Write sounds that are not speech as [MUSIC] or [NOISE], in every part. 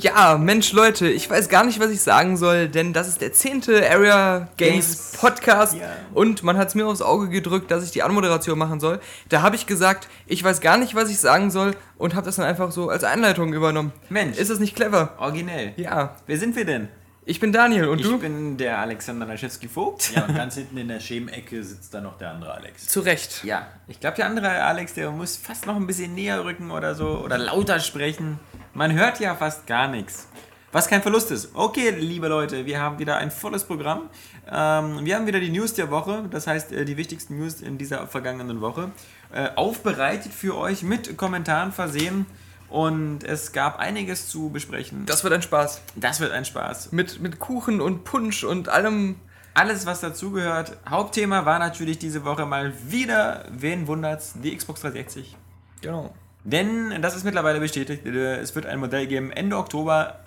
Ja, Mensch, Leute, ich weiß gar nicht, was ich sagen soll, denn das ist der zehnte Area Games, Games. Podcast yeah. und man hat es mir aufs Auge gedrückt, dass ich die Anmoderation machen soll. Da habe ich gesagt, ich weiß gar nicht, was ich sagen soll und habe das dann einfach so als Einleitung übernommen. Mensch. Ist das nicht clever? Originell. Ja. Wer sind wir denn? Ich bin Daniel und ich du? Ich bin der Alexander Laschewski-Vogt. Ja, und ganz hinten in der Schemenecke sitzt dann noch der andere Alex. Zu Recht. Ja, ich glaube, der andere Alex, der muss fast noch ein bisschen näher rücken oder so oder lauter sprechen. Man hört ja fast gar nichts. Was kein Verlust ist. Okay, liebe Leute, wir haben wieder ein volles Programm. Ähm, wir haben wieder die News der Woche, das heißt äh, die wichtigsten News in dieser vergangenen Woche, äh, aufbereitet für euch mit Kommentaren versehen. Und es gab einiges zu besprechen. Das wird ein Spaß. Das wird ein Spaß. Mit, mit Kuchen und Punsch und allem. Alles, was dazugehört. Hauptthema war natürlich diese Woche mal wieder, wen wundert's, die Xbox 360. Genau. Denn das ist mittlerweile bestätigt. Es wird ein Modell geben Ende Oktober.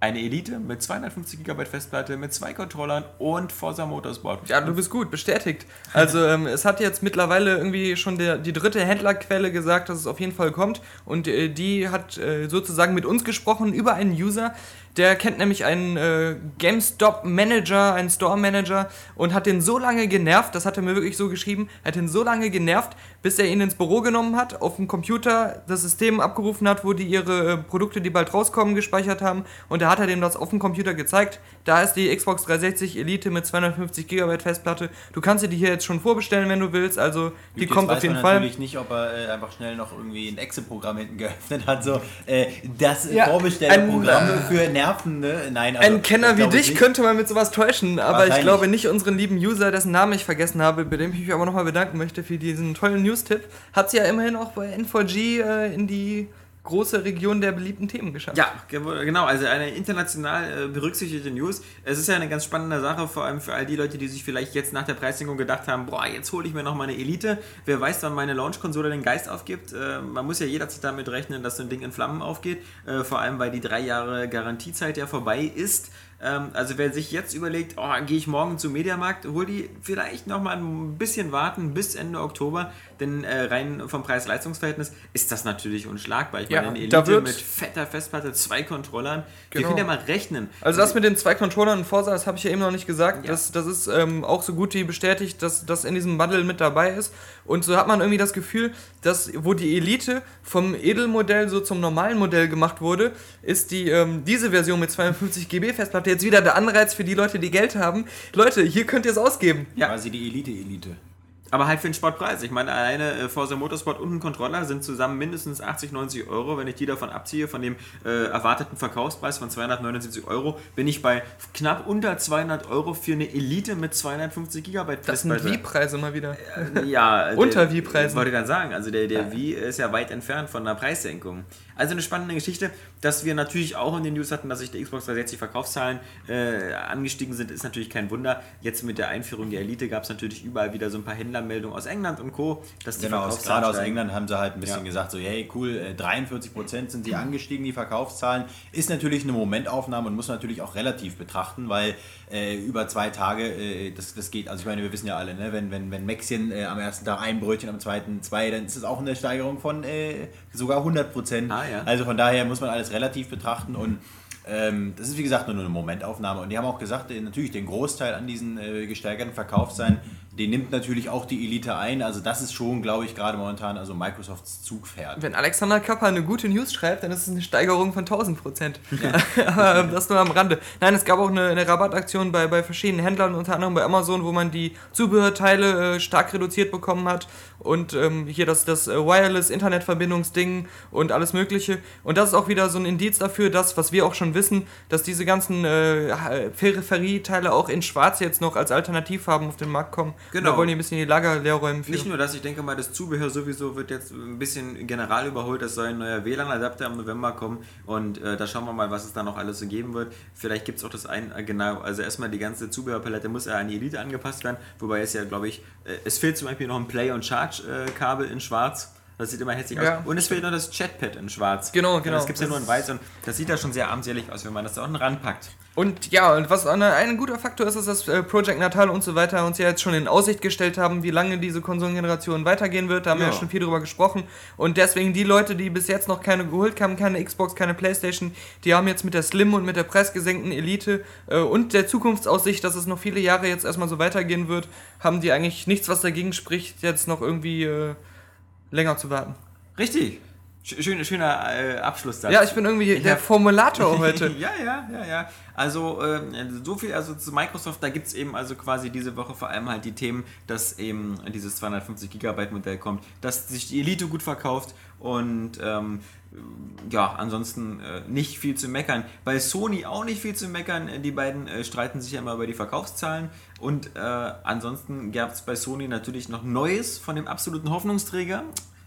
Eine Elite mit 250 GB Festplatte, mit zwei Controllern und Forza Motorsport. Ja, du bist gut, bestätigt. Also ähm, es hat jetzt mittlerweile irgendwie schon der, die dritte Händlerquelle gesagt, dass es auf jeden Fall kommt. Und äh, die hat äh, sozusagen mit uns gesprochen über einen User, der kennt nämlich einen äh, GameStop-Manager, einen Store-Manager und hat den so lange genervt, das hat er mir wirklich so geschrieben, hat den so lange genervt, bis er ihn ins Büro genommen hat, auf dem Computer das System abgerufen hat, wo die ihre äh, Produkte, die bald rauskommen, gespeichert haben. Und da hat er dem das auf dem Computer gezeigt. Da ist die Xbox 360 Elite mit 250 GB Festplatte. Du kannst dir hier jetzt schon vorbestellen, wenn du willst. Also die Gut, kommt auf jeden Fall. Ich weiß natürlich nicht, ob er äh, einfach schnell noch irgendwie ein Excel-Programm hinten geöffnet hat. So, äh, das ja, Vorbestellprogramm äh, für Nerven nervende. Nein, also, Ein Kenner wie dich könnte man mit sowas täuschen, aber ich glaube nicht unseren lieben User, dessen Namen ich vergessen habe, bei dem ich mich aber nochmal bedanken möchte für diesen tollen News-Tipp. Hat sie ja immerhin auch bei N4G äh, in die große Region der beliebten Themen geschafft. Ja, genau. Also eine international äh, berücksichtigte News. Es ist ja eine ganz spannende Sache, vor allem für all die Leute, die sich vielleicht jetzt nach der Preissenkung gedacht haben, boah, jetzt hole ich mir noch mal eine Elite. Wer weiß, wann meine Launch-Konsole den Geist aufgibt. Äh, man muss ja jederzeit damit rechnen, dass so ein Ding in Flammen aufgeht. Äh, vor allem, weil die drei Jahre Garantiezeit ja vorbei ist. Ähm, also wer sich jetzt überlegt, oh, gehe ich morgen zum Mediamarkt, hol die vielleicht noch mal ein bisschen warten bis Ende Oktober, denn äh, rein vom Preis-Leistungs-Verhältnis ist das natürlich unschlagbar. Ich ja, meine, eine Elite mit fetter Festplatte, zwei Controllern, genau. wir können ja mal rechnen. Also das mit den zwei Controllern und Forza, das habe ich ja eben noch nicht gesagt, ja. das, das ist ähm, auch so gut wie bestätigt, dass das in diesem Bundle mit dabei ist und so hat man irgendwie das Gefühl, dass wo die Elite vom Edelmodell so zum normalen Modell gemacht wurde, ist die ähm, diese Version mit 52 GB Festplatte jetzt wieder der Anreiz für die Leute, die Geld haben. Leute, hier könnt ihr es ausgeben. Ja. Quasi die Elite-Elite. Aber halt für den Sportpreis. Ich meine, alleine äh, Forza Motorsport und ein Controller sind zusammen mindestens 80, 90 Euro. Wenn ich die davon abziehe, von dem äh, erwarteten Verkaufspreis von 279 Euro, bin ich bei knapp unter 200 Euro für eine Elite mit 250 GB Das sind Wie-Preise mal wieder. Äh, ja. [LAUGHS] unter Wie-Preisen. Wollte ich dann sagen. Also der, der Wie ist ja weit entfernt von einer Preissenkung. Also eine spannende Geschichte, dass wir natürlich auch in den News hatten, dass sich die Xbox 360 Verkaufszahlen äh, angestiegen sind, ist natürlich kein Wunder. Jetzt mit der Einführung der Elite gab es natürlich überall wieder so ein paar Händlermeldungen aus England und Co. Dass die genau, Verkaufszahlen gerade aus England haben sie halt ein bisschen ja. gesagt, so hey cool, 43% äh, sind sie angestiegen, die Verkaufszahlen. Ist natürlich eine Momentaufnahme und muss natürlich auch relativ betrachten, weil äh, über zwei Tage, äh, das, das geht, also ich meine, wir wissen ja alle, ne? wenn, wenn, wenn Maxchen äh, am ersten Tag ein Brötchen, am zweiten zwei, dann ist es auch eine Steigerung von äh, sogar 100 Prozent. Ah, ja. Also von daher muss man alles relativ betrachten und ähm, das ist wie gesagt nur eine Momentaufnahme. Und die haben auch gesagt, äh, natürlich den Großteil an diesen gesteigerten Verkaufszahlen den nimmt natürlich auch die Elite ein. Also das ist schon, glaube ich, gerade momentan also Microsofts Zugpferd. Wenn Alexander Kappa eine gute News schreibt, dann ist es eine Steigerung von 1000 Prozent. Ja. [LAUGHS] Aber das nur am Rande. Nein, es gab auch eine, eine, Rabattaktion bei, bei verschiedenen Händlern, unter anderem bei Amazon, wo man die Zubehörteile äh, stark reduziert bekommen hat. Und ähm, hier das, das äh, Wireless-Internetverbindungsding und alles Mögliche. Und das ist auch wieder so ein Indiz dafür, dass, was wir auch schon wissen, dass diese ganzen äh, Peripherieteile auch in Schwarz jetzt noch als Alternativfarben auf den Markt kommen. Genau. Da wollen die ein bisschen die Lager leer räumen. Für. Nicht nur das, ich denke mal, das Zubehör sowieso wird jetzt ein bisschen general überholt. Es soll ein neuer WLAN-Adapter im November kommen und äh, da schauen wir mal, was es da noch alles so geben wird. Vielleicht gibt es auch das ein, äh, genau, also erstmal die ganze Zubehörpalette muss ja an die Elite angepasst werden, wobei es ja, glaube ich, äh, es fehlt zum Beispiel noch ein Play- und Charge-Kabel in schwarz. Das sieht immer hässlich Ja, aus. Und es fehlt noch das Chatpad in schwarz. Genau, genau. Das gibt es ja nur in weiß und das sieht ja schon sehr armselig aus, wenn man das da unten ranpackt. Und ja, und was eine, ein guter Faktor ist, ist, dass äh, Project Natal und so weiter uns ja jetzt schon in Aussicht gestellt haben, wie lange diese Konsolengeneration weitergehen wird. Da haben wir Ja. ja schon viel drüber gesprochen. Und deswegen die Leute, die bis jetzt noch keine geholt haben, keine Xbox, keine Playstation, die haben jetzt mit der Slim und mit der preisgesenkten Elite äh, und der Zukunftsaussicht, dass es noch viele Jahre jetzt erstmal so weitergehen wird, haben die eigentlich nichts, was dagegen spricht, jetzt noch irgendwie äh, länger zu warten. Richtig. Sch- Schön, schöner äh, Abschluss dazu. Ja, ich bin irgendwie Ich der Formulator [LAUGHS] heute. ja, ja, ja, ja. Also ähm, so viel also zu Microsoft, da gibt es eben also quasi diese Woche vor allem halt die Themen, dass eben dieses 250 Gigabyte Modell kommt, dass sich die Elite gut verkauft und ähm, ja, ansonsten äh, nicht viel zu meckern. Bei Sony auch nicht viel zu meckern. Die beiden äh, streiten sich ja immer über die Verkaufszahlen. Und äh, ansonsten gab es bei Sony natürlich noch Neues von dem absoluten Hoffnungsträger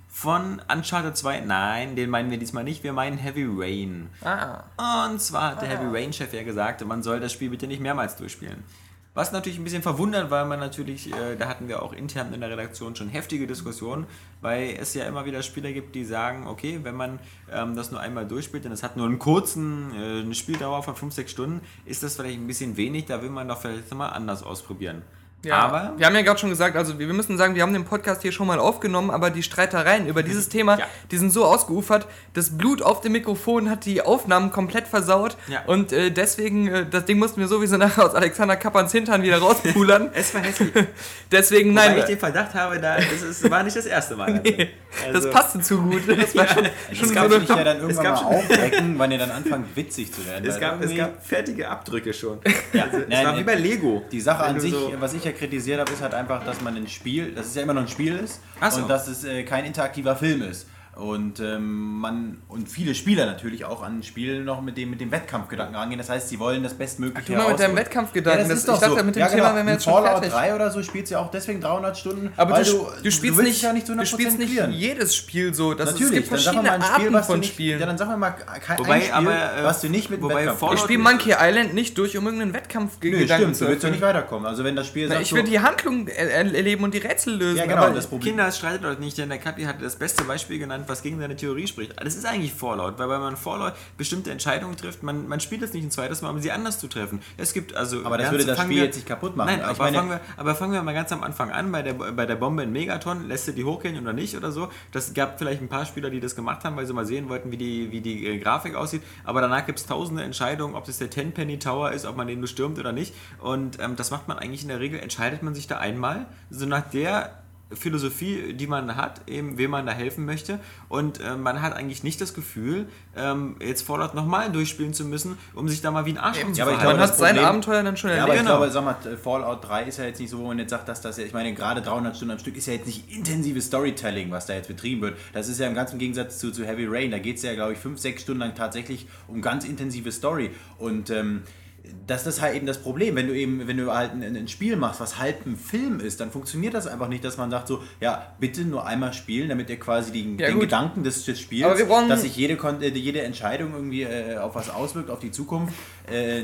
von Uncharted 2. Nein, den meinen wir diesmal nicht. Wir meinen Heavy Rain. Ah. Und zwar hat der Heavy Rain Chef ja gesagt, man soll das Spiel bitte nicht mehrmals durchspielen. Was natürlich ein bisschen verwundert, weil man natürlich, äh, da hatten wir auch intern in der Redaktion schon heftige Diskussionen, weil es ja immer wieder Spieler gibt, die sagen, okay, wenn man ähm, das nur einmal durchspielt und es hat nur einen kurzen, äh, eine Spieldauer von 5, 6 Stunden, ist das vielleicht ein bisschen wenig, da will man doch vielleicht mal anders ausprobieren. Ja, Aber wir haben ja gerade schon gesagt, also wir müssen sagen, wir haben den Podcast hier schon mal aufgenommen, aber die Streitereien über dieses [LAUGHS] Thema, Ja. die sind so ausgeufert, das Blut auf dem Mikrofon hat die Aufnahmen komplett versaut Ja. und äh, deswegen, äh, das Ding mussten wir sowieso [LAUGHS] nachher aus Alexander Kappans Hintern wieder rauspulern. [LAUGHS] es war hässlich. deswegen, Weil nein, ich den Verdacht habe, da, das ist, war nicht das erste Mal. das Also- passte zu gut. Das war schon, Das schon so gab eine, sich ja dann irgendwann mal aufwecken, wann ihr dann anfangt witzig zu werden. Es Weil gab, es gab fertige Abdrücke schon. Also, es war wie bei Lego. Die Sache an du sich, so- was ich ja kritisiert habe, ist halt einfach, dass man ein Spiel, dass es ja immer noch ein Spiel ist so. und dass es äh, kein interaktiver Film ist. Und ähm, man und viele Spieler natürlich auch an Spielen noch mit dem, mit dem Wettkampfgedanken rangehen. Das heißt, sie wollen das bestmögliche tu mal mit deinem. Wettkampfgedanken. Ja, das Das- ist doch ich dachte, so. mit dem ja, Thema genau. wären wir jetzt schon Fallout fertig. 3 oder so spielst du ja auch deswegen 300 Stunden. aber weil du, du, spielst willst nicht, ja nicht zu 100% du spielst nicht clearen. jedes Spiel so. Das Natürlich, es gibt dann sag verschiedene mal ein Spiel, Arten du von nicht, Spielen. Ja, dann sag mal kein Wobei, ein Spiel, aber, äh, was du nicht mit wobei Wettkampf Fallout- ich spiele Monkey Island nicht durch, um irgendeinen Wettkampf Nö, Gedanken stimmt, du willst ja erfüllen. nicht weiterkommen. Also wenn das Spiel Na, ich will die Handlung er erleben und die Rätsel lösen. Ja, genau, aber das Problem. Kinder, streitet euch nicht, denn der Kapi hatte das beste Beispiel genannt, was gegen seine Theorie spricht. Das ist eigentlich Fallout, weil wenn man Fallout bestimmte Entscheidungen trifft, man, man spielt es nicht ein zweites Mal, um sie anders zu treffen. Es gibt also. Aber das würde das Spiel wir- jetzt nicht kaputt machen. Nein, aber, meine- fangen wir, aber fangen wir mal ganz am Anfang an, bei der, bei der Bombe in Megaton, lässt du die hochgehen oder nicht oder so. Das gab vielleicht ein paar Spieler, die das gemacht haben, weil sie mal sehen wollten, wie die, wie die äh, Grafik aussieht. Aber danach gibt es tausende Entscheidungen, ob das der Tenpenny Tower ist, ob man den bestürmt oder nicht. Und ähm, das macht man eigentlich in der Regel, entscheidet man sich da einmal, so nach der Philosophie, die man hat, eben wem man da helfen möchte. Und äh, man hat eigentlich nicht das Gefühl, ähm, jetzt Fallout nochmal durchspielen zu müssen, um sich da mal wie ein Arsch Ja, aber ich glaube, man hat sein Abenteuer dann schon Ja, erlebt. aber ich Genau. glaube, sag mal, Fallout 3 ist ja jetzt nicht so, wo man jetzt sagt, dass das ja, ich meine, gerade 300 Stunden am Stück ist ja jetzt nicht intensives Storytelling, was da jetzt betrieben wird. Das ist ja im ganzen Gegensatz zu, zu Heavy Rain. Da geht es ja, glaube ich, 5, 6 Stunden lang tatsächlich um ganz intensive Story. Und ähm, das ist halt eben das Problem. Wenn du eben, wenn du halt ein, ein Spiel machst, was halb ein Film ist, dann funktioniert das einfach nicht, dass man sagt so, ja, bitte nur einmal spielen, damit ihr quasi die, Ja, den. Gedanken des, des Spiels, dass sich jede, äh, jede Entscheidung irgendwie äh, auf was auswirkt, auf die Zukunft. Äh,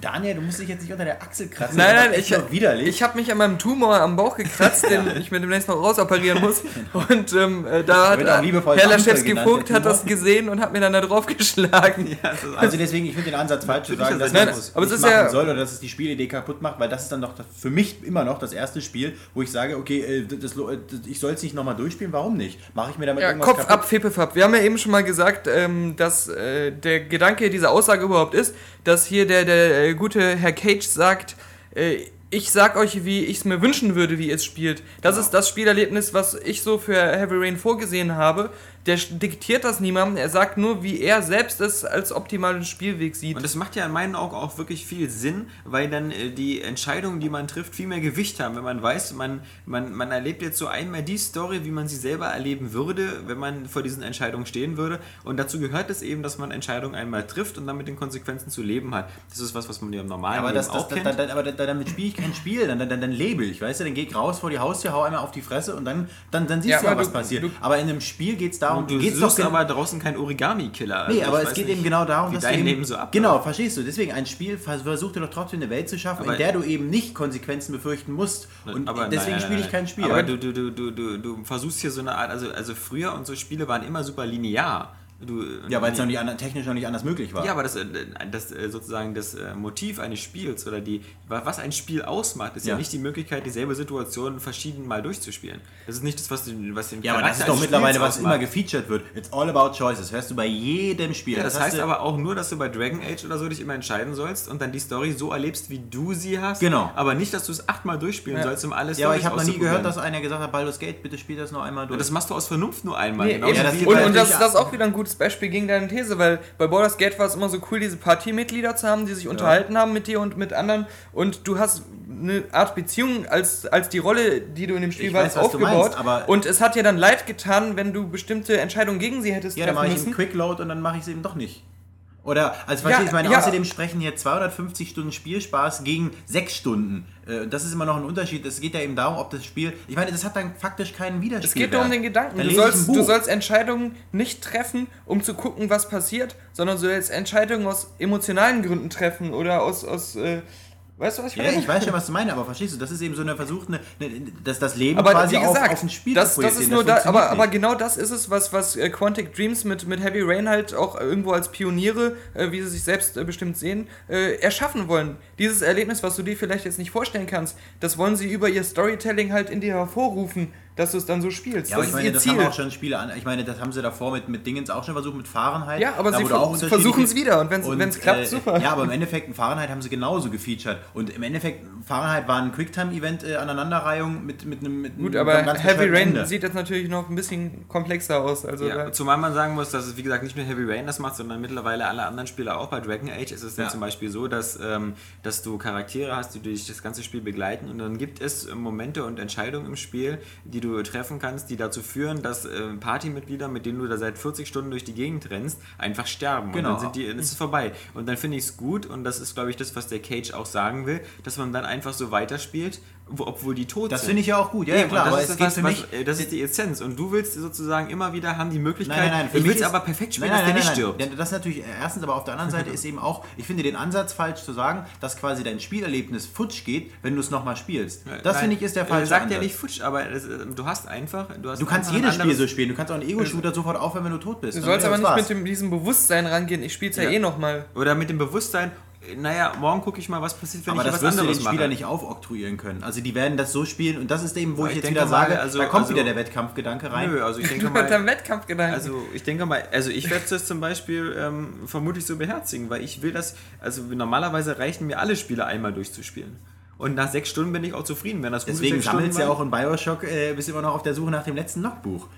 Daniel, du musst dich jetzt nicht unter der Achsel kratzen. Nein, nein, ich, widerlich. ich habe mich an meinem Tumor am Bauch gekratzt, den [LAUGHS] ich mir demnächst noch rausoperieren muss. Und ähm, äh, da hat äh, Herr Amsel Laschewski genannt, Vogt der hat das gesehen und hat mir dann da drauf geschlagen. also deswegen, ich finde den Ansatz falsch zu sagen, dass man das aber es nicht ist machen ja- soll oder dass es die Spielidee kaputt macht, weil das ist dann doch für mich immer noch das erste Spiel, wo ich sage, okay, äh, das, das, ich soll es nicht nochmal durchspielen, warum nicht? Mache ich mir damit Ja, irgendwas Kopf ab, Fepefab. Wir haben ja eben schon mal gesagt, ähm, dass äh, der Gedanke dieser Aussage überhaupt ist, dass hier der, der äh, gute Herr Cage sagt, äh, ich sag euch, wie ich es mir wünschen würde, wie ihr es spielt. Das ist das Spielerlebnis, was ich so für Heavy Rain vorgesehen habe. Der diktiert das niemandem, er sagt nur, wie er selbst es als optimalen Spielweg sieht. Und das macht ja in meinen Augen auch wirklich viel Sinn, weil dann äh, die Entscheidungen, die man trifft, viel mehr Gewicht haben. Wenn man weiß, man, man, man erlebt jetzt so einmal die Story, wie man sie selber erleben würde, wenn man vor diesen Entscheidungen stehen würde. Und dazu gehört es eben, dass man Entscheidungen einmal trifft und dann mit den Konsequenzen zu leben hat. Das ist was, was man ja im normalen Aber Leben das, das, auch kennt. da, da, aber da, damit spiele ich kein Spiel, dann, dann, dann lebe ich, weißt du, dann geh ich raus vor die Haustür, hau einmal auf die Fresse und dann, dann, dann siehst Ja, du ja, was du- passiert. du- aber in einem Spiel geht es darum, Du geht's suchst doch aber draußen kein Origami-Killer. Nee, Also aber ich es geht nicht, eben genau darum, dass dein du eben, Leben so abläuft. Genau, verstehst du? Deswegen ein Spiel vers- versucht dir doch trotzdem eine Welt zu schaffen, Aber- in der du eben nicht Konsequenzen befürchten musst. Und aber deswegen spiele ich kein Spiel. Aber du, du, du, du, du, du versuchst hier so eine Art, also, also früher und so Spiele waren immer super linear. Du, ja, weil es noch nicht an- technisch noch nicht anders möglich war. Ja, aber das, äh, das äh, sozusagen das äh, Motiv eines Spiels oder die, wa- was ein Spiel ausmacht, ist ja, Ja. nicht die Möglichkeit, dieselbe Situation verschieden mal durchzuspielen. Das ist nicht das, was den, was den Ja, aber das ist Charakter doch mittlerweile, was immer gefeatured wird. It's all about choices. Hörst du bei jedem Spiel. Ja, das, hast heißt aber auch nur, dass du bei Dragon Age oder so dich immer entscheiden sollst und dann die Story so erlebst, wie du sie hast. Genau. Aber nicht, dass du es achtmal durchspielen Ja. sollst, um alles Ja, aber ich habe noch nie gehört, dass einer gesagt hat, Baldur's Gate, bitte spiel das noch einmal durch. Das machst du aus Vernunft nur einmal. Nee, eben. Ja, das und, und das, das ist auch wieder ein gutes Beispiel gegen deine These, weil bei Baldur's Gate war es immer so cool, diese Partymitglieder zu haben, die sich unterhalten haben mit dir und mit anderen und du hast eine Art Beziehung als, als die Rolle, die du in dem Spiel Ich warst, weiß, aufgebaut. meinst, und es hat dir dann leid getan, wenn du bestimmte Entscheidungen gegen sie hättest ja, dann mache ich einen. Quickload und dann mache ich es eben doch nicht. Oder, also Ja, ich meine, ja. außerdem sprechen hier 250 Stunden Spielspaß gegen 6 Stunden. Äh, Das ist immer noch ein Unterschied. Es geht ja eben darum, ob das Spiel. Ich meine, das hat dann faktisch keinen Widerspielwert. Es geht nur um den Gedanken. Du sollst, du sollst Entscheidungen nicht treffen, um zu gucken, was passiert, sondern du sollst Entscheidungen aus emotionalen Gründen treffen oder aus, aus äh, weißt du, was ich Ja, meine? ich weiß schon, was du meinst, aber verstehst du, das ist eben so eine versuchte, eine, dass das Leben aber quasi wie gesagt, auf, auf ein Spiel das, das ist nur da, aber, aber genau das ist es, was, was äh, Quantic Dreams mit, mit Heavy Rain halt auch irgendwo als Pioniere, äh, wie sie sich selbst äh, bestimmt sehen, erschaffen wollen. Dieses Erlebnis, was du dir vielleicht jetzt nicht vorstellen kannst, das wollen sie über ihr Storytelling halt in dir hervorrufen, dass du es dann so spielst. Ja, aber das ich ist meine, ihr das Ziel. haben auch schon Spiele an. Ich meine, das haben sie davor mit, mit Dingens auch schon versucht, mit Fahrenheit. Ja, aber Da sie auch versuchen es wieder und Und, wenn's klappt, äh, super. Ja, aber im Endeffekt, in Fahrenheit haben sie genauso gefeatured. Und im Endeffekt, Fahrenheit war ein Quicktime-Event, äh, Aneinanderreihung mit, mit einem. Mit Gut, einem aber ganz Heavy Rain Ende. sieht jetzt natürlich noch ein bisschen komplexer aus. Also Ja, zumal man sagen muss, dass es wie gesagt nicht nur Heavy Rain das macht, sondern mittlerweile alle anderen Spieler auch. Bei Dragon Age ist es ja, Ja. zum Beispiel so, dass, ähm, dass du Charaktere hast, die durch das ganze Spiel begleiten und dann gibt es Momente und Entscheidungen im Spiel, die du treffen kannst, die dazu führen, dass äh, Partymitglieder, mit denen du da seit 40 Stunden durch die Gegend rennst, einfach sterben. Genau. Und dann sind die, dann ist es vorbei. Und dann finde ich es gut und das ist, glaube ich, das, was der Cage auch sagen will, dass man dann einfach so weiterspielt, obwohl die tot Das sind. finde ich ja auch gut, ja, ja klar, das es ist geht was, für mich. was, äh, das ist die Essenz. Und du willst sozusagen immer wieder haben die Möglichkeit, Nein, nein, nein. Für ich will es aber perfekt spielen, nein, dass nein, der nein, nicht stirbt. Das ist natürlich erstens, aber auf der anderen Seite [LAUGHS] ist eben auch, ich finde den Ansatz falsch zu sagen, dass quasi dein Spielerlebnis futsch geht, wenn du es nochmal spielst. Das Nein, finde ich ist der äh, falsche Sagt Ansatz. ja nicht futsch, aber äh, du hast einfach. Du, hast Du kannst jedes Spiel so spielen. Du kannst auch einen Ego-Shooter sofort aufhören, wenn du tot bist. du sollst aber das nicht mit dem, diesem Bewusstsein rangehen, ich spiele es ja, Ja. eh nochmal. Oder mit dem Bewusstsein, äh, naja, morgen gucke ich mal, was passiert, wenn aber ich das was wirst du den anderes Spieler mache. nicht aufoktroyieren können. Also die werden das so spielen und das ist eben, wo ich ich jetzt wieder mal, sage, also- da kommt also- wieder der Wettkampfgedanke rein. Nö, also ich denke [LAUGHS] mal. Wettkampfgedanken. Also ich denke mal, also ich werde das zum Beispiel ähm, vermutlich so beherzigen, weil ich will das, also normalerweise reichen mir alle Spiele einmal durchzuspielen. Und nach sechs Stunden bin ich auch zufrieden, wenn das gute Deswegen sammelst du ja auch in Bioshock, äh, bist immer noch auf der Suche nach dem letzten Logbuch.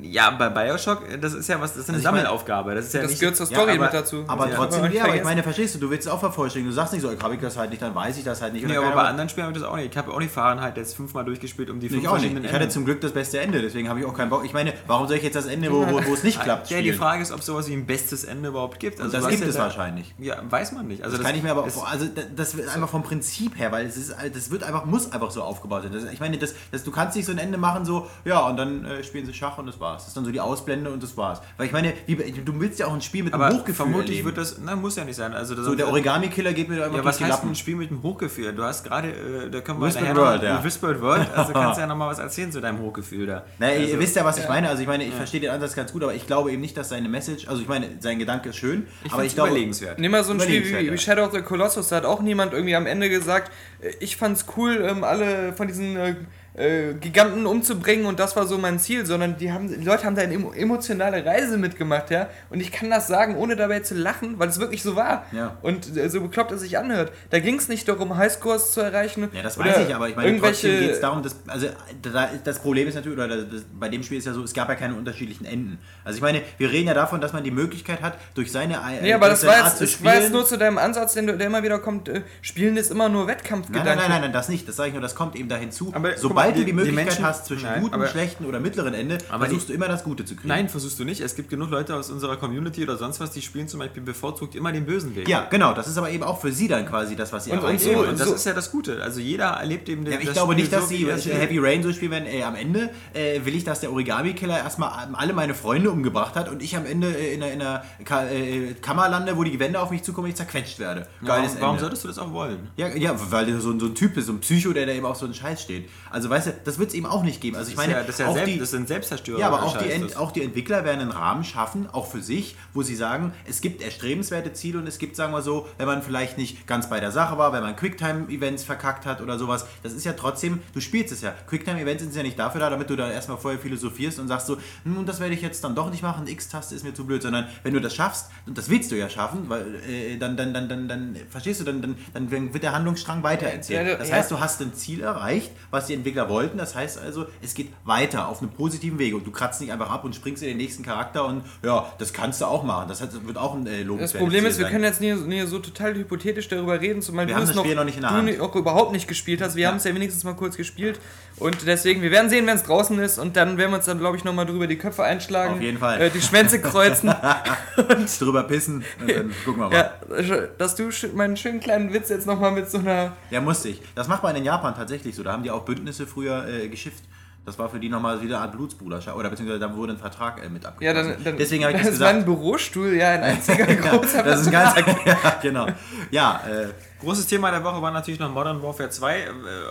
Ja, bei Bioshock, äh, das ist ja was, das ist eine Also ich Sammelaufgabe. Das ist ja das nicht. gehört zur Ja, Story aber, mit dazu. Aber Ja. trotzdem, ja, aber ich meine, verstehst du, du willst es auch vervollständigen. Du sagst nicht so, habe ich das halt nicht, dann weiß ich das halt nicht. Nee, aber bei anderen Spielen habe ich das auch nicht. Ich habe auch nicht Fahrenheit jetzt fünfmal durchgespielt, um die fünf Ich auch nicht. Ich hatte zum Glück das beste Ende, deswegen habe ich auch keinen Bock. Ich meine, warum soll ich jetzt das Ende, wo, wo, wo es nicht [LAUGHS] klappt, Ja, die? Frage ist, ob sowas wie ein bestes Ende überhaupt gibt. Also Und das gibt ja es da- wahrscheinlich. Ja, weiß man nicht. Also Das, kann ich mir aber, es- also da- das wird einfach vom Prinzip her, weil es ist, das wird einfach, muss einfach so aufgebaut sein. Das, ich meine, das, das, du kannst nicht so ein Ende machen, so, ja, und dann äh, spielen sie Schach und das war's. Das ist dann so die Ausblende und das war's. Weil ich meine, wie, du willst ja auch ein Spiel mit einem Hochgefühl vermutlich erleben. wird das, na, muss ja nicht sein. Also das so, der Origami-Killer geht mir da immer Ja, durch was die heißt Lappen. ein Spiel mit einem Hochgefühl? Du hast gerade, äh, da können wir Whispered nachher World, noch, ja. Whispered World, also [LAUGHS] kannst du ja nochmal was erzählen zu deinem Hochgefühl da. Na, ihr also, wisst ja, was ich meine. Also ich meine, ich verstehe den Ansatz ganz gut, aber ich glaube eben nicht, dass seine Message, also ich meine, sein Gedanke ist schön, ich aber ich glaube, überlegenswert. Nimm mal so ein Spiel wie, wie ja. Shadow of the Colossus, da hat auch niemand irgendwie am Ende gesagt, äh, ich fand's cool, ähm, alle von diesen äh, äh, Giganten umzubringen und das war so mein Ziel, sondern die, haben, die Leute haben da eine emo- emotionale Reise mitgemacht, ja. Und ich kann das sagen, ohne dabei zu lachen, weil es wirklich so war. Ja. Und äh, so bekloppt es sich anhört. Da ging es nicht darum, Highscores zu erreichen. Ja, das weiß ich, aber ich meine, trotzdem irgendwelche geht es darum, dass, also da, das Problem ist natürlich, oder das, bei dem Spiel ist ja so, es gab ja keine unterschiedlichen Enden. Also ich meine, wir reden ja davon, dass man die Möglichkeit hat, durch seine äh, Nee, aber durch das war seine jetzt, ich war jetzt nur zu deinem Ansatz, den du, der immer wieder kommt, äh, Spielen ist immer nur Wettkampfgedanke. nein, nein, nein, nein, das nicht. Das sage ich nur, das kommt eben da hinzu. Aber Sobald sobald die, du die Möglichkeit Menschen, hast zwischen nein, guten, aber, schlechten oder mittleren Ende, versuchst die- du immer das Gute zu kriegen. Nein, versuchst du nicht. Es gibt genug Leute aus unserer Community oder sonst was, die spielen zum Beispiel bevorzugt immer den bösen Weg. Ja, genau. Das ist aber eben auch für sie dann quasi das, was sie Und- und erreichen so- Eben, wollen. und das so- ist ja das Gute. Also jeder erlebt eben den Ja, ich das glaube Spiel nicht, dass so, sie will. Heavy Rain so spielen werden. Ey, am Ende äh, will ich, dass der Origami-Killer erstmal alle meine Freunde umgebracht hat und ich am Ende äh, in einer, in einer Ka äh, Kammer lande, wo die Wände auf mich zukommen und ich zerquetscht werde. Warum, Geiles warum Ende. solltest du das auch wollen? Ja, ja, weil so, ein- so ein Typ ist, so ein Psycho, der da eben auf so einen Scheiß steht. Also weißt du, das wird es eben auch nicht geben. Also ich Das ist meine, ja, das, ist ja selbst, die, das sind Selbstzerstörer. ja, aber auch die, Ent, auch die Entwickler werden einen Rahmen schaffen, auch für sich, wo sie sagen, es gibt erstrebenswerte Ziele und es gibt, sagen wir so, wenn man vielleicht nicht ganz bei der Sache war, wenn man Quicktime-Events verkackt hat oder sowas, das ist ja trotzdem, du spielst es ja. Quicktime-Events sind ja nicht dafür da, damit du da erstmal vorher philosophierst und sagst so, hm, das werde ich jetzt dann doch nicht machen, X-Taste ist mir zu blöd, sondern wenn du das schaffst, und das willst du ja schaffen, weil äh, dann, dann, dann, dann, dann, verstehst du, dann, dann, dann wird der Handlungsstrang weitererzählt. Das heißt, du hast ein Ziel erreicht, was die Entwickler wollten. Das heißt also, es geht weiter auf einem positiven Weg und du kratzt nicht einfach ab und springst in den nächsten Charakter und ja, das kannst du auch machen. Das wird auch ein äh, Das lobenswertes Problem ist, wir sein. können jetzt nie, nie so total hypothetisch darüber reden, zumal Wir du haben es das Spiel noch nicht in der du Hand. auch überhaupt nicht gespielt hast. Wir Ja. haben es ja wenigstens mal kurz gespielt und deswegen, wir werden sehen, wenn es draußen ist und dann werden wir uns dann, glaube ich, nochmal drüber die Köpfe einschlagen. Auf jeden Fall. Äh, die Schwänze kreuzen. [LAUGHS] drüber pissen und dann [LAUGHS] gucken wir mal. ja, dass du meinen schönen kleinen Witz jetzt nochmal mit so einer... Ja, musste ich. Das macht man in Japan tatsächlich so. Da haben die auch Bündnisse früher äh, geschifft. Das war für die nochmal wieder eine Art Blutsbruderschaft. Oder beziehungsweise da wurde ein Vertrag äh, mit Ja, abgeschlossen. dann, dann Deswegen habe ich das [LAUGHS] das ist mein gesagt. Bürostuhl, ja, ein einziger [LAUGHS] großer Das ist ein ganzer... [LAUGHS] ja, genau. Ja, äh, Großes Thema der Woche war natürlich noch Modern Warfare 2, äh,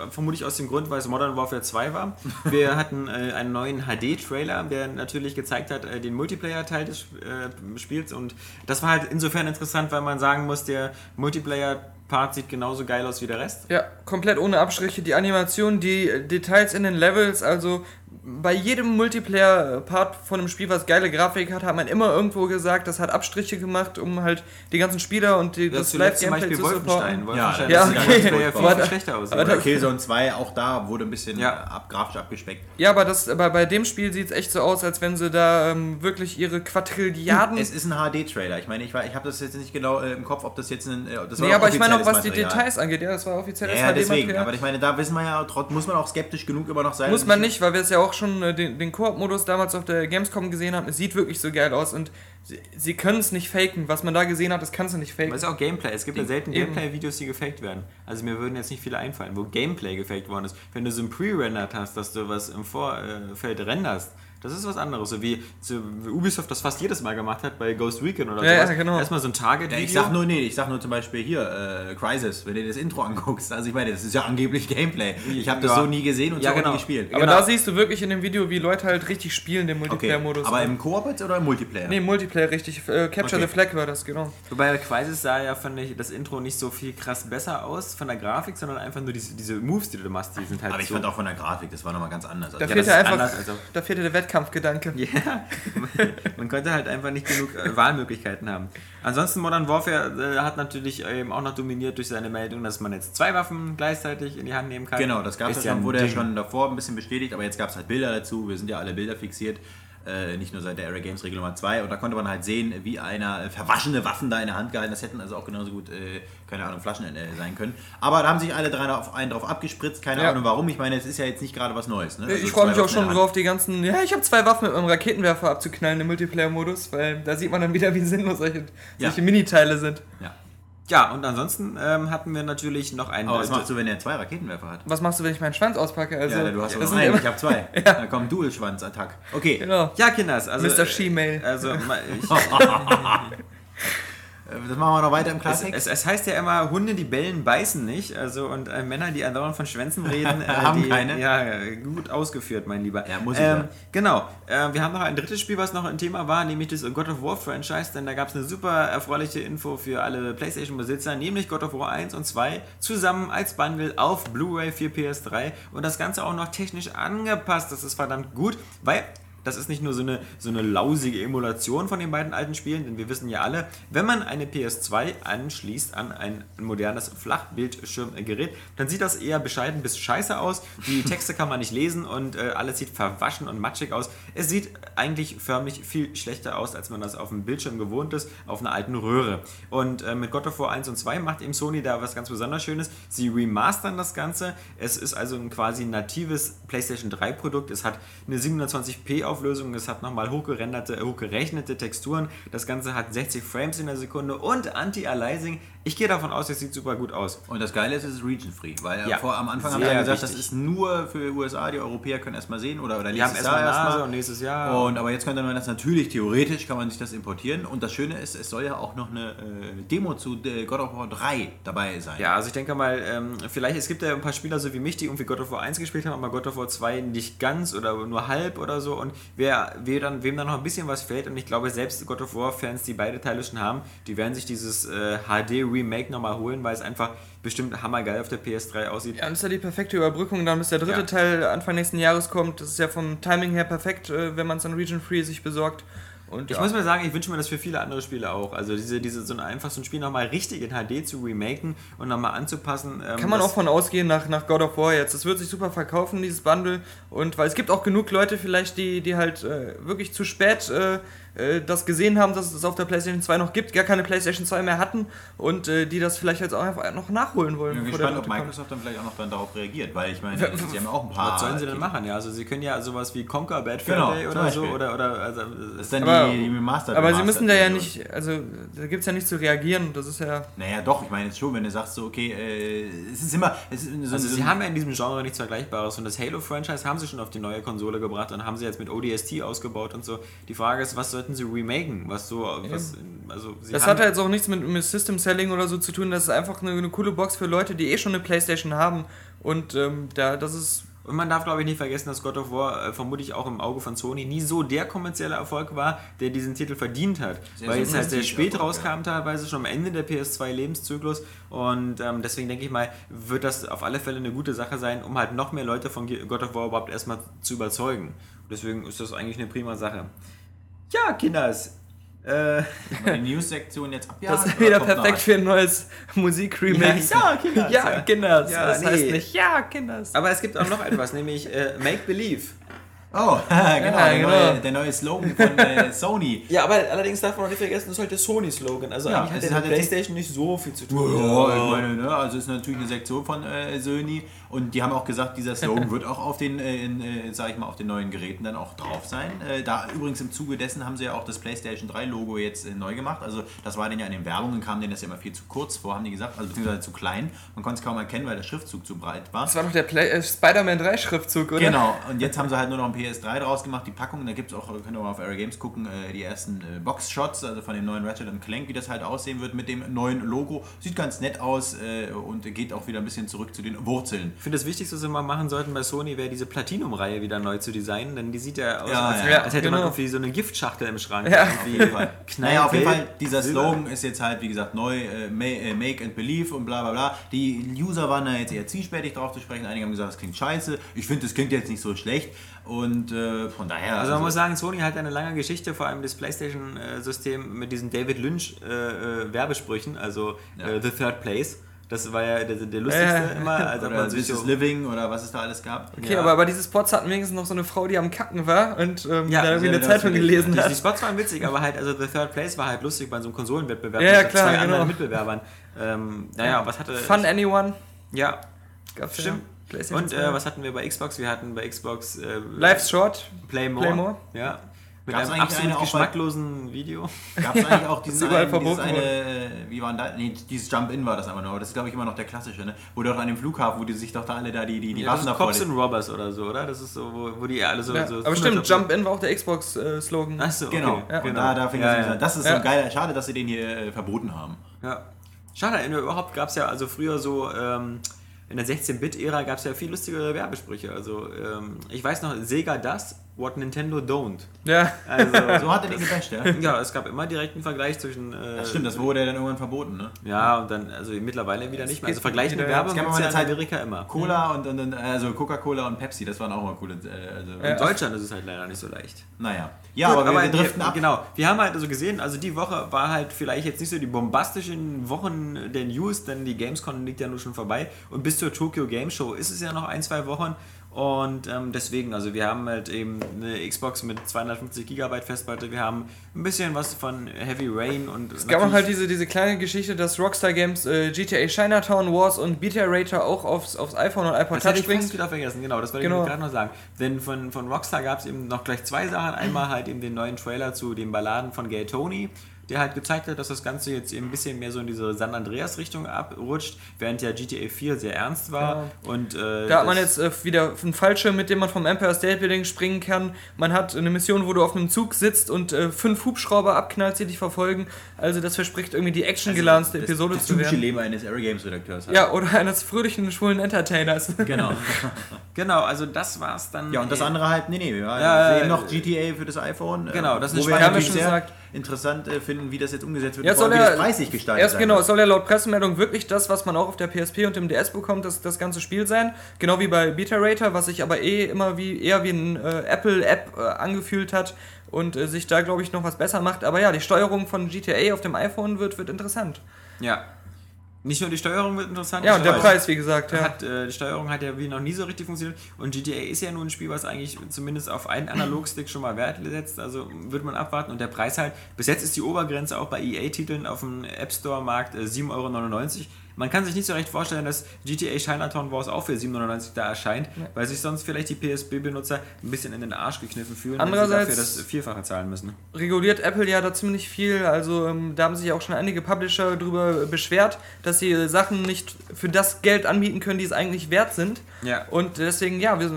vermutlich aus dem Grund, weil es Modern Warfare 2 war. Wir hatten äh, einen neuen HD-Trailer, der natürlich gezeigt hat, äh, den Multiplayer-Teil des äh, Spiels und das war halt insofern interessant, weil man sagen muss, der Multiplayer-Part sieht genauso geil aus wie der Rest. Ja, komplett ohne Abstriche. Die Animation, die Details in den Levels, also bei jedem Multiplayer-Part von einem Spiel, was geile Grafik hat, hat man immer irgendwo gesagt, das hat Abstriche gemacht, um halt die ganzen Spieler und die, das zum Live-Gameplay Beispiel zu supporten. Wolfenstein. Wolfenstein Ja, [LAUGHS] das okay. ist ein Multiplayer viel, schlechter da- Oder Killzone 2, auch da wurde ein bisschen Ja. ab, grafisch abgespeckt. Ja, aber das, aber bei dem Spiel sieht es echt so aus, als wenn sie da ähm, wirklich ihre Quadrilliarden. Es ist ein HD-Trailer. Ich meine, ich, war- ich habe das jetzt nicht genau äh, im Kopf, ob das jetzt ein. Äh, das war nee, aber ich meine auch, was die Material. Details angeht. Ja, das war offizielles Ja, ja, deswegen. HD-Material. Aber ich meine, da wissen wir ja, trotz, muss man auch skeptisch genug immer noch sein. Muss man nicht, weil wir es ja auch schon äh, den, den Koop-Modus damals auf der Gamescom gesehen haben. Es sieht wirklich so geil aus und sie, sie können es nicht faken. Was man da gesehen hat, das kannst du nicht faken. Aber es ist auch Gameplay. Es gibt ja selten. Gameplay-Videos, die gefaked werden. Also mir würden jetzt nicht viele einfallen, wo Gameplay gefaked worden ist. Wenn du so ein Pre-Rendered hast, dass du was im Vorfeld renderst, das ist was anderes. So wie, so wie Ubisoft das fast jedes Mal gemacht hat bei Ghost Recon oder Ja, sowas. ja, genau. Erstmal so ein Target-Video. Ja, ich sag nur, nee, ich sag nur zum Beispiel hier, äh, Crisis, wenn du dir das Intro anguckst. Also ich meine, das ist ja angeblich Gameplay. Ich habe das Ja. so nie gesehen und Ja, so genau. nie gespielt. aber genau. da siehst du wirklich in dem Video, wie Leute halt richtig spielen, den Okay, Multiplayer-Modus. aber im Koop jetzt oder im Multiplayer? Nee, Multiplayer richtig. Äh, Capture Okay. the Flag war das, genau. Wobei bei Crisis sah ja, fand ich, das Intro nicht so viel krass besser aus von der Grafik, sondern einfach nur diese, diese Moves, die du machst, die sind halt aber ich so... fand auch von der Grafik, das war nochmal ganz anders. Da Also, fehlte das ist einfach, anders, also- da fehlte der Wettkampfgedanke. Ja, [LAUGHS] man konnte halt einfach nicht genug äh, Wahlmöglichkeiten haben. Ansonsten Modern Warfare äh, hat natürlich eben auch noch dominiert durch seine Meldung, dass man jetzt zwei Waffen gleichzeitig in die Hand nehmen kann. Genau, das gab es ja schon, wurde ja Ding. schon davor ein bisschen bestätigt, aber jetzt gab es halt Bilder dazu. Wir sind ja alle Bilder fixiert. Äh, nicht nur seit der Era Games Regel Nummer 2. Und da konnte man halt sehen, wie einer äh, verwaschene Waffen da in der Hand gehalten. Das hätten also auch genauso gut, äh, keine Ahnung, Flaschen äh, sein können. Aber da haben sich alle drei auf einen drauf abgespritzt. Keine Ja. Ahnung warum. Ich meine, es ist ja jetzt nicht gerade was Neues. Ne? Also ich freue mich auch schon drauf, die ganzen. Ja, ich habe zwei Waffen mit meinem Raketenwerfer abzuknallen im Multiplayer-Modus, weil da sieht man dann wieder, wie sinnlos solche, Ja. solche Miniteile sind. Ja. Ja, und ansonsten ähm, hatten wir natürlich noch einen... Aber was machst du, wenn er zwei Raketenwerfer hat? Was machst du, wenn ich meinen Schwanz auspacke? Also, ja, du hast sind einen, ich habe zwei. [LAUGHS] Da kommt Dual-Schwanz-Attack. Okay. Genau. Ja, Kinders, also... Mr. She-Mail. Also, ma- ich, [LAUGHS] Äh, [LAUGHS] Das machen wir noch weiter im es, Klartext. es, es heißt ja immer, Hunde, die bellen, beißen nicht. Also, und äh, Männer, die andauernd von Schwänzen [LAUGHS] reden, äh, Haben die, keine. Ja, äh, gut ausgeführt, mein Lieber. Ja, muss ich ähm, ja. Genau. Äh, wir haben noch ein drittes Spiel, was noch ein Thema war, nämlich das God of War Franchise, denn da gab es eine super erfreuliche Info für alle PlayStation-Besitzer, nämlich God of War 1 und 2 zusammen als Bundle auf Blu-ray für PS3 und das Ganze auch noch technisch angepasst. Das ist verdammt gut, weil das ist nicht nur so eine, so eine lausige Emulation von den beiden alten Spielen, denn wir wissen ja alle, wenn man eine PS2 anschließt an ein modernes Flachbildschirmgerät, dann sieht das eher bescheiden bis scheiße aus. Die [LAUGHS] Texte kann man nicht lesen und äh, alles sieht verwaschen und matschig aus. Es sieht eigentlich förmlich viel schlechter aus, als man das auf dem Bildschirm gewohnt ist, auf einer alten Röhre. Und äh, mit God of War 1 und 2 macht eben Sony da was ganz besonders Schönes. Sie remastern das Ganze. Es ist also ein quasi natives PlayStation 3 Produkt. Es hat eine 720p Auflösung, es hat nochmal hochgerenderte, hochgerechnete Texturen. Das Ganze hat 60 Frames in der Sekunde und Anti-Aliasing. Ich gehe davon aus, es sieht super gut aus. Und das Geile ist, es ist region-free, weil Ja, vor, am Anfang haben wir gesagt, wichtig. das ist nur für USA, die Europäer können erstmal sehen oder, oder nächstes erstmal Jahr erstmal. und nächstes Jahr. Und, aber jetzt könnte man das natürlich, theoretisch kann man sich das importieren. Und das Schöne ist, es soll ja auch noch eine äh, Demo zu äh, God of War 3 dabei sein. Ja, also ich denke mal, ähm, vielleicht, es gibt ja ein paar Spieler so wie mich, die irgendwie God of War 1 gespielt haben, aber God of War 2 nicht ganz oder nur halb oder so. Und wer, wer dann, wem dann noch ein bisschen was fehlt, und ich glaube, selbst God of War-Fans, die beide Teile schon haben, die werden sich dieses äh, HD-Remake nochmal holen, weil es einfach bestimmt hammergeil auf der PS3 aussieht. Ja, und das ist ja die perfekte Überbrückung, dann bis der dritte Ja. Teil Anfang nächsten Jahres kommt. Das ist ja vom Timing her perfekt, äh, wenn man es dann Region Free sich besorgt. Und Ich ja. muss mal sagen, ich wünsche mir das für viele andere Spiele auch. Also diese, diese so ein, einfach so ein Spiel nochmal richtig in HD zu remaken und nochmal anzupassen. ähm, Kann man auch von ausgehen nach, nach God of War jetzt. Das wird sich super verkaufen, dieses Bundle. Und weil es gibt auch genug Leute vielleicht, die, die halt äh, wirklich zu spät äh, äh, das gesehen haben, dass es das auf der PlayStation 2 noch gibt, gar keine PlayStation 2 mehr hatten und äh, die das vielleicht jetzt auch einfach noch nachholen wollen. Ich bin gespannt, ob dritte kommt. Microsoft dann vielleicht auch noch dann darauf reagiert, weil ich meine, sie haben ja auch ein paar. Was sollen sie denn machen? Ja, also sie können ja sowas wie Conquer Bad Fur Genau, Day oder so oder oder also Das ist dann Aber- die, die Remastered Aber sie müssen da ja nicht, also da gibt es ja nicht zu reagieren. Das ist ja. Naja, doch, ich meine jetzt schon, wenn du sagst, so, okay, äh, es ist immer. Es ist so, Also so sie haben ja in diesem Genre nichts Vergleichbares und das Halo-Franchise haben sie schon auf die neue Konsole gebracht und haben sie jetzt mit ODST ausgebaut und so. Die Frage ist, was sollten sie remaken? Was so, was, also Das hat halt jetzt auch nichts mit, mit System Selling oder so zu tun. Das ist einfach eine, eine coole Box für Leute, die eh schon eine Playstation haben. Und ähm, da, das ist. Und man darf, glaube ich, nicht vergessen, dass God of War äh, vermutlich auch im Auge von Sony nie so der kommerzielle Erfolg war, der diesen Titel verdient hat. Sehr, Weil es halt sehr spät Prestige-Erfolg, rauskam, teilweise schon am Ende der PS2-Lebenszyklus. Und ähm, deswegen denke ich mal, wird das auf alle Fälle eine gute Sache sein, um halt noch mehr Leute von God of War überhaupt erstmal zu überzeugen. Und deswegen ist das eigentlich eine prima Sache. Ja, Kinders. Äh, die News-Sektion jetzt abjagen. Das ist wieder perfekt für ein neues Musikremix. Ja, ja, Kinders, Ja, ja. Kinders. Ja, das nee. heißt nicht, ja, Kinders. aber es gibt auch noch etwas, nämlich äh, Make Believe. Oh, [LAUGHS] genau, der, genau. Neue, der neue Slogan von äh, [LAUGHS] Sony. Ja, aber allerdings darf man noch nicht vergessen, das ist halt der Sony-Slogan. Also Ja, eigentlich hat der der PlayStation nicht so viel zu tun. Ja, ich meine, ne, also ist natürlich eine Sektion von äh, Sony und die haben auch gesagt, dieser Slogan [LAUGHS] wird auch auf den, äh, in, äh, sag ich mal, auf den neuen Geräten dann auch drauf sein. Äh, da übrigens im Zuge dessen haben sie ja auch das PlayStation 3 Logo jetzt äh, neu gemacht. Also das war denn ja in den Werbungen kam denen das ja immer viel zu kurz vor, haben die gesagt, also beziehungsweise zu klein. Man konnte es kaum erkennen, weil der Schriftzug zu breit war. Das war doch der äh, Spider-Man 3 Schriftzug, oder? Genau, und jetzt haben sie halt nur noch ein PS3 draus gemacht, die Packung, da gibt es auch, könnt ihr mal auf Aero Games gucken, äh, die ersten äh, Box-Shots, also von dem neuen Ratchet Clank, wie das halt aussehen wird mit dem neuen Logo. Sieht ganz nett aus äh, und geht auch wieder ein bisschen zurück zu den Wurzeln. Ich finde, das Wichtigste, was wir mal machen sollten bei Sony, wäre diese Platinum-Reihe wieder neu zu designen, denn die sieht ja aus, Ja, als, ja, als hätte man genau. irgendwie so eine Giftschachtel im Schrank. Ja. Irgendwie Naja, auf jeden Fall, dieser silber. Slogan ist jetzt halt, wie gesagt, neu, ma- Make and Believe und bla bla bla. Die User waren da jetzt eher zwiespältig drauf zu sprechen. Einige haben gesagt, es klingt scheiße. Ich finde, es klingt jetzt nicht so schlecht. Und äh, von daher. Also man muss sagen, Sony hat eine lange Geschichte, vor allem das PlayStation-System mit diesen David Lynch-Werbesprüchen, also Ja. äh, The Third Place. Das war ja der, der lustigste immer, als ob oder man sich This so... is Living oder was es da alles gab. Okay, Ja. aber, aber diese Spots hatten wenigstens noch so eine Frau, die am Kacken war und ähm, Ja, da irgendwie eine Zeitung gelesen Die, die hat. Spots waren witzig, aber halt, also The Third Place war halt lustig bei so einem Konsolenwettbewerb ja, mit klar, zwei genau. anderen Mitbewerbern. Ähm, naja, was hatte... Fun Anyone. Ja, Gab's stimmt. Und 2. äh, was hatten wir bei Xbox? Wir hatten bei Xbox äh, Life's Short. Play More. Play More. Ja. Mit Gab's einem eigentlich absolut eine auch bei- geschmacklosen Video. Gab es eigentlich auch [LAUGHS] diesen ist überall einen, dieses verboten eine, äh, wie war denn da? Nee, dieses Jump-In war das einfach nur, aber das ist glaube ich immer noch der klassische, ne? Wo doch an dem Flughafen, wo die sich doch da alle da die, die, die Ja, das Waffen ist davor. Cops and Robbers oder so, oder? Das ist so, wo, wo die alle so. Ja, so aber stimmt, 100 Jump In war auch der Xbox-Slogan. Achso, okay. Genau, Ja. und da, da fing ja, das ja. an. Das ist so ein geiler, schade, dass sie den hier äh, verboten haben. Ja. Schade, überhaupt gab es ja, also früher so, ähm, in der 16-Bit-Ära gab es ja viel lustigere Werbesprüche. Also, ähm, ich weiß noch, Sega das what Nintendo don't. Ja. Also, [LAUGHS] So hat er den gebasht, ja? ja, es gab immer direkt einen Vergleich zwischen. Äh, Das stimmt, das wurde ja dann irgendwann verboten, ne? Ja, und dann, also mittlerweile wieder nicht mehr. Also vergleichende Werbung gab gibt es ja in Zeit- Amerika immer. Cola und, und, und also Coca-Cola und Pepsi, das waren auch mal coole. Äh, also, In Deutschland ist es halt leider nicht so leicht. Naja. Ja, Gut, aber, wir, wir driften wir, ab. Genau, wir haben halt also gesehen, also die Woche war halt vielleicht jetzt nicht so die bombastischen Wochen der News, denn die Gamescom liegt ja nur schon vorbei und bis zur Tokyo Game Show ist es ja noch ein, zwei Wochen und ähm, deswegen, also wir haben halt eben eine Xbox mit 250 GB Festplatte, wir haben ein bisschen was von Heavy Rain und Es gab auch halt diese, diese kleine Geschichte, dass Rockstar Games äh, GTA Chinatown Wars und Beta Rater auch aufs, aufs iPhone und iPod Das Touch ich fast bringt. wieder vergessen, genau, das wollte Genau. ich gerade noch sagen. Denn von, von Rockstar gab es eben noch gleich zwei Sachen. Einmal halt eben den neuen Trailer zu den Balladen von Gay Tony, der halt gezeigt hat, dass das Ganze jetzt eben ein bisschen mehr so in diese San Andreas-Richtung abrutscht, während ja GTA 4 sehr ernst war. Und, äh, Da hat man das- jetzt äh, wieder einen Fallschirm, mit dem man vom Empire State Building springen kann. Man hat eine Mission, wo du auf einem Zug sitzt und äh, fünf Hubschrauber abknallst, die dich verfolgen. Also das verspricht irgendwie die actiongeladенste das, Episode das zu typische werden. Leben eines Aero Games Redakteurs. halt. Ja, oder eines fröhlichen, schwulen Entertainers. [LAUGHS] Genau. [LAUGHS] Genau, also das war's dann. Ja, und das äh, andere halt, nee, nee, wir Ja, sehen äh, noch GTA für das iPhone. äh, Genau, das ist wo eine wir haben wir sehr schon gesagt. Interessant äh, finden, wie das jetzt umgesetzt wird, Ja, allem, soll wie er- das preisig gestaltet Erst sein genau, wird. es soll ja laut Pressemeldung wirklich das, was man auch auf der PSP und dem DS bekommt, das, das ganze Spiel sein. Genau wie bei Beta Rater, was sich aber eh immer wie eher wie ein äh, Apple-App äh, angefühlt hat und äh, sich da, glaube ich, noch was besser macht. Aber ja, die Steuerung von GTA auf dem iPhone wird, wird interessant. Ja. Nicht nur die Steuerung wird interessant. Ja, und der Preis, wie gesagt, ja. Hat, äh, die Steuerung hat ja wie noch nie so richtig funktioniert und GTA ist ja nun ein Spiel, was eigentlich zumindest auf einen Analogstick schon mal Wert setzt, also wird man abwarten und der Preis halt, bis jetzt ist die Obergrenze auch bei EA-Titeln auf dem App Store-Markt äh, 7,99 Euro. Man kann sich nicht so recht vorstellen, dass GTA Chinatown Wars auch für 7,99 da erscheint, weil sich sonst vielleicht die PSP-Benutzer ein bisschen in den Arsch gekniffen fühlen, wenn sie Andererseits- dafür das Vierfache zahlen müssen. reguliert Apple ja da ziemlich viel. Also ähm, da haben sich auch schon einige Publisher darüber beschwert, dass sie äh, Sachen nicht für das Geld anbieten können, die es eigentlich wert sind. Ja. Und deswegen, ja, wir,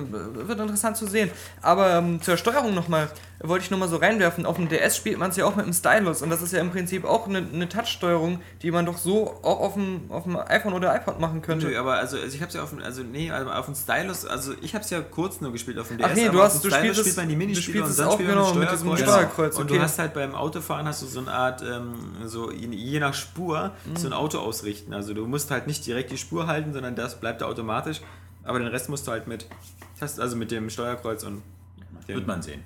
wird interessant zu sehen. Aber ähm, zur Steuerung nochmal, wollte ich nochmal so reinwerfen. Auf dem DS spielt man es ja auch mit dem Stylus und das ist ja im Prinzip auch eine, eine Touch-Steuerung, die man doch so auch auf dem, auf dem iPhone oder iPod machen könnte. Nö, aber also, also ich hab's ja auf dem, also nee, also auf dem Stylus, also ich hab's ja kurz nur gespielt auf dem DS. Ach nee, du hast- du Stylus spielst spielt es- man die du Minispiele spielst und es dann auch spielt man genau mit mit dem diesem Steuerkreuz. Steuerkreuz, Und okay. du hast halt beim Autofahren hast du so eine Art, ähm, so je, nach Spur, so ein Mhm. Auto ausrichten. Also du musst halt nicht direkt die Spur halten, sondern das bleibt da automatisch. Aber den Rest musst du halt mit, also mit dem Steuerkreuz und dem Wird man sehen.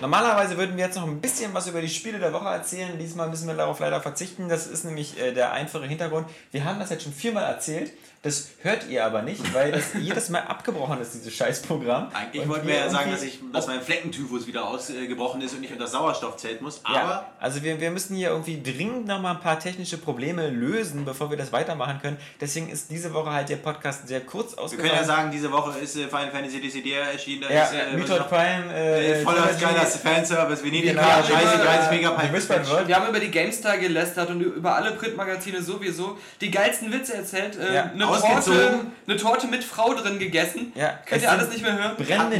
Normalerweise würden wir jetzt noch ein bisschen was über die Spiele der Woche erzählen. Diesmal müssen wir darauf leider verzichten. Das ist nämlich äh, der einfache Hintergrund. Wir haben das jetzt schon viermal erzählt. Das hört ihr aber nicht, weil das jedes Mal abgebrochen ist, dieses Scheißprogramm. Eigentlich wollten wir wir ja sagen, dass, ich, dass mein Fleckentyphus wieder ausgebrochen ist und nicht unter Sauerstoffzelt muss. Aber Ja, also wir, wir müssen hier irgendwie dringend noch mal ein paar technische Probleme lösen, bevor wir das weitermachen können. Deswegen ist diese Woche halt der Podcast sehr kurz wir ausgefallen. können ja sagen, diese Woche ist äh, Final Fantasy DCDR erschienen. Da ja, ist, äh, Prime, äh, noch- voller geiler Fanservice. Venedig, Genau, ja, scheiße, über- 30 die Megabyte. Whispered World. Wir haben über die GameStar gelästert und über alle Printmagazine sowieso die geilsten Witze erzählt. Äh, Ja, eine. Torte, eine Torte mit Frau drin gegessen. Ja, Könnt ihr alles nicht mehr hören? brennende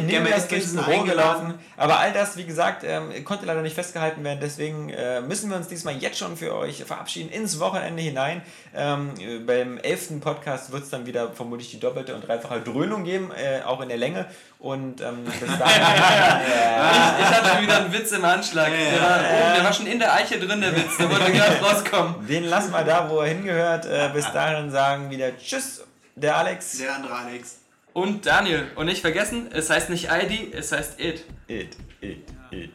durchs Skins Büro eingeladen. gelaufen. Aber all das, wie gesagt, ähm, konnte leider nicht festgehalten werden. Deswegen äh, müssen wir uns diesmal jetzt schon für euch verabschieden ins Wochenende hinein. Ähm, äh, beim elften Podcast wird es dann wieder vermutlich die doppelte und dreifache Dröhnung geben, äh, auch in der Länge. Und ähm, bis [LAUGHS] dahin. Ich, ich hatte schon wieder einen Witz im Anschlag. Der, war, oben, der war schon in der Eiche drin, der Witz. Der wollte gerade rauskommen. Den lassen wir da, wo er hingehört. Äh, bis dahin sagen wieder Tschüss, der Alex. Der andere Alex. Und Daniel. Und nicht vergessen, es heißt nicht ID, es heißt It. It, it, it.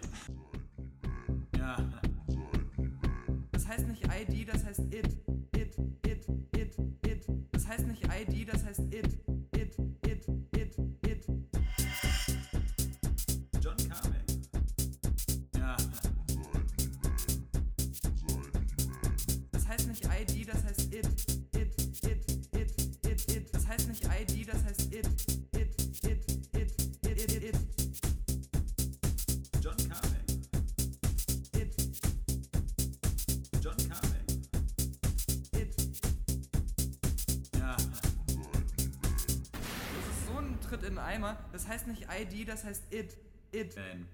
Das heißt nicht ID, das heißt It. It. Fan.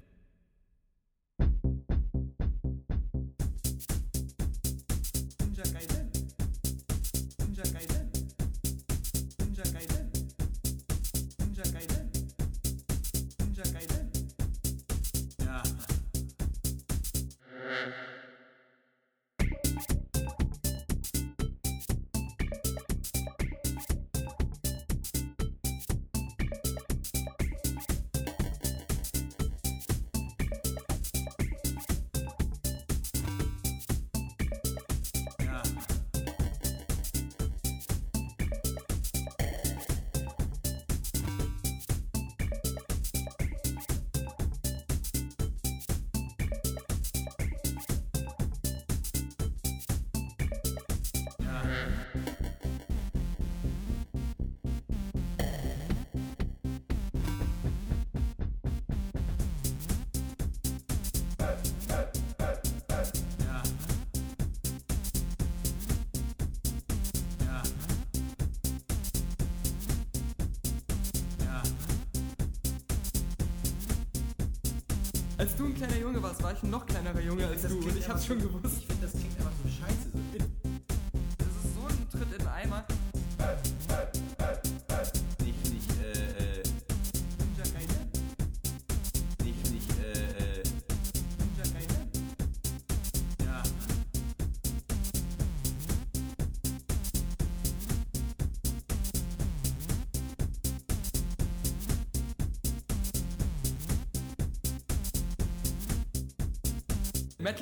Als du ein kleiner Junge warst, war ich ein noch kleinerer Junge als du und ich hab's schon gewusst. Ich finde, das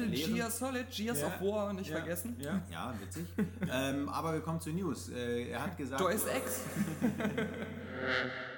Metal Lehren. Gear Solid, Gears Ja. of War, nicht Ja. vergessen. Ja. Ja, witzig. [LAUGHS] ähm, aber wir kommen zu News. Äh, er hat gesagt. Deus Ex. [LAUGHS]